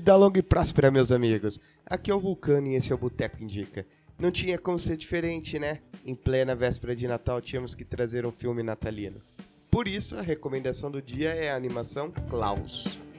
Vida longa e próspera, meus amigos. Aqui é o Vulcano e esse é o Boteco Indica. Não tinha como ser diferente, né? Em plena véspera de Natal tínhamos que trazer um filme natalino. Por isso, a recomendação do dia é a animação Klaus.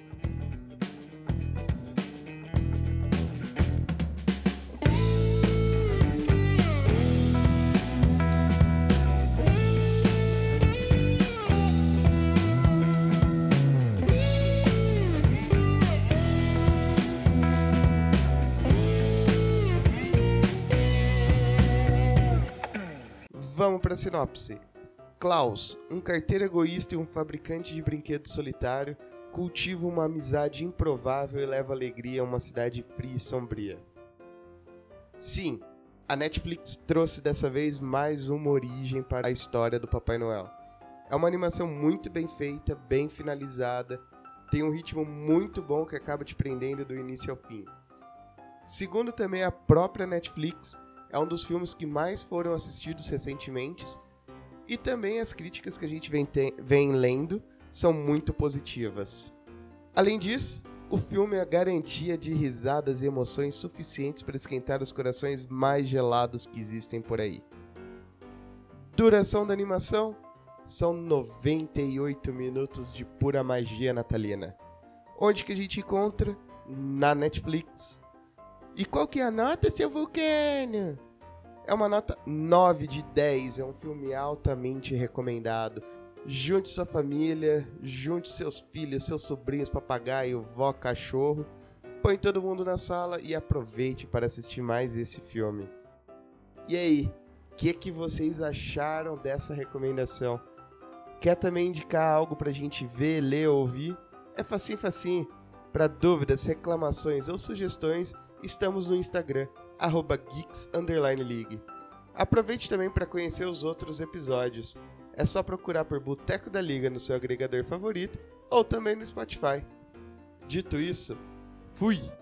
Vamos para a sinopse. Klaus, um carteiro egoísta e um fabricante de brinquedos solitário, cultiva uma amizade improvável e leva alegria a uma cidade fria e sombria. Sim, a Netflix trouxe dessa vez mais uma origem para a história do Papai Noel. É uma animação muito bem feita, bem finalizada, tem um ritmo muito bom que acaba te prendendo do início ao fim. Segundo também a própria Netflix, é um dos filmes que mais foram assistidos recentemente. E também as críticas que a gente vem, vem lendo são muito positivas. Além disso, o filme é a garantia de risadas e emoções suficientes para esquentar os corações mais gelados que existem por aí. Duração da animação são 98 minutos de pura magia natalina. Onde que a gente encontra? Na Netflix. E qual que é a nota, seu vulcano? É uma nota 9 de 10, é um filme altamente recomendado. Junte sua família, junte seus filhos, seus sobrinhos, papagaio, vó, cachorro. Põe todo mundo na sala e aproveite para assistir mais esse filme. E aí, o que, que vocês acharam dessa recomendação? Quer também indicar algo pra gente ver, ler ou ouvir? É facinho, facinho. Para dúvidas, reclamações ou sugestões, estamos no Instagram, arroba geeks_league. Aproveite também para conhecer os outros episódios. É só procurar por Boteco da Liga no seu agregador favorito ou também no Spotify. Dito isso, fui!